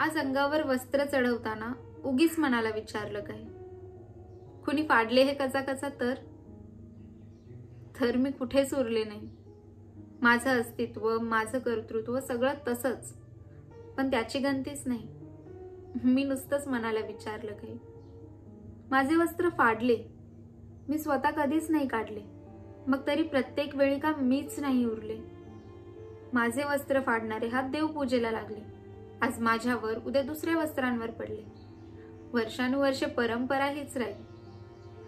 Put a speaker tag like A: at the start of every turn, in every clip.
A: आज अंगावर वस्त्र चढवताना उगीच मनाला विचारलं काय? कुणी फाडले हे कचा कचा तर? तर मी कुठेच उरले नाही. माझं अस्तित्व माझं कर्तृत्व सगळं तसंच. पण त्याची गंतीच नाही. मी नुसतंच मनाला विचारलं काही माझे वस्त्र फाडले. मी स्वतः कधीच नाही काढले. मग तरी प्रत्येक वेळी का मीच नाही उरले? माझे वस्त्र फाडणारे हात देवपूजेला लागले. आज माझ्यावर उद्या दुसऱ्या वस्त्रांवर पडले. वर्षानुवर्षे परंपरा हीच राहील.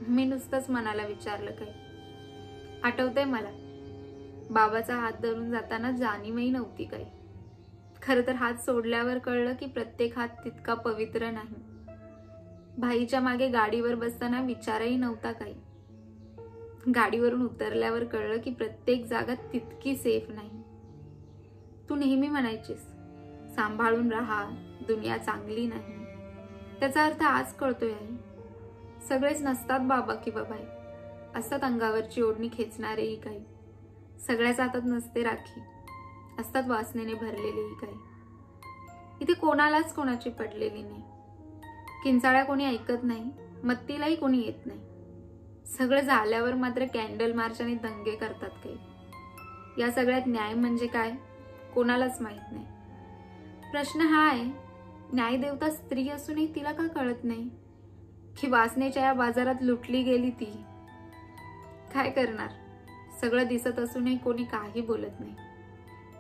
A: मी नुसतंच मनाला विचारलं काही आठवतंय मला बाबाचा हात धरून जाताना जाणीवही नव्हती काही. खरं तर हात सोडल्यावर कळलं की प्रत्येक हात तितका पवित्र नाही. भाईच्या मागे गाडीवर बसताना विचारही नव्हता काही. गाडीवरून उतरल्यावर कळलं की प्रत्येक जागा तितकी सेफ नाही. तू नेहमी म्हणायचीस सांभाळून राहा. दुनिया चांगली नाही. त्याचा अर्थ आज कळतोय आहे सगळेच नसतात बाबा किंवा भाई असतात अंगावरची ओढणी खेचणारेही काही. सगळ्याच हातात नसते राखी. असतात वासनेने भरलेलेही काही. इथे कोणालाच कोणाची पडलेली नाही. किंचाळ्या कोणी ऐकत नाही मत्तीलाही कोणी येत नाही. सगळं झाल्यावर मात्र कॅन्डल मार्च आणि दंगे करतात काही. या सगळ्यात न्याय म्हणजे काय? कोणालाच माहीत नाही. प्रश्न हा आहे न्यायदेवता स्त्री असूनही तिला का कळत नाही? की वासनेच्या या बाजारात लुटली गेली ती. काय करणार? सगळं दिसत असूनही कोणी काही बोलत नाही.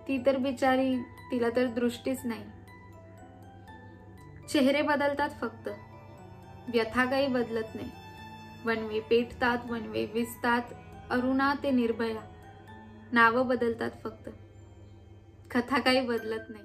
A: ती तर बिचारी तिला तर दृष्टीच नाही. चेहरे बदलतात फक्त. व्यथा काही बदलत नाही. वनवे पेटतात वनवे विजतात अरुणा ते निर्भया. नावं बदलतात फक्त. कथा काही बदलत नाही.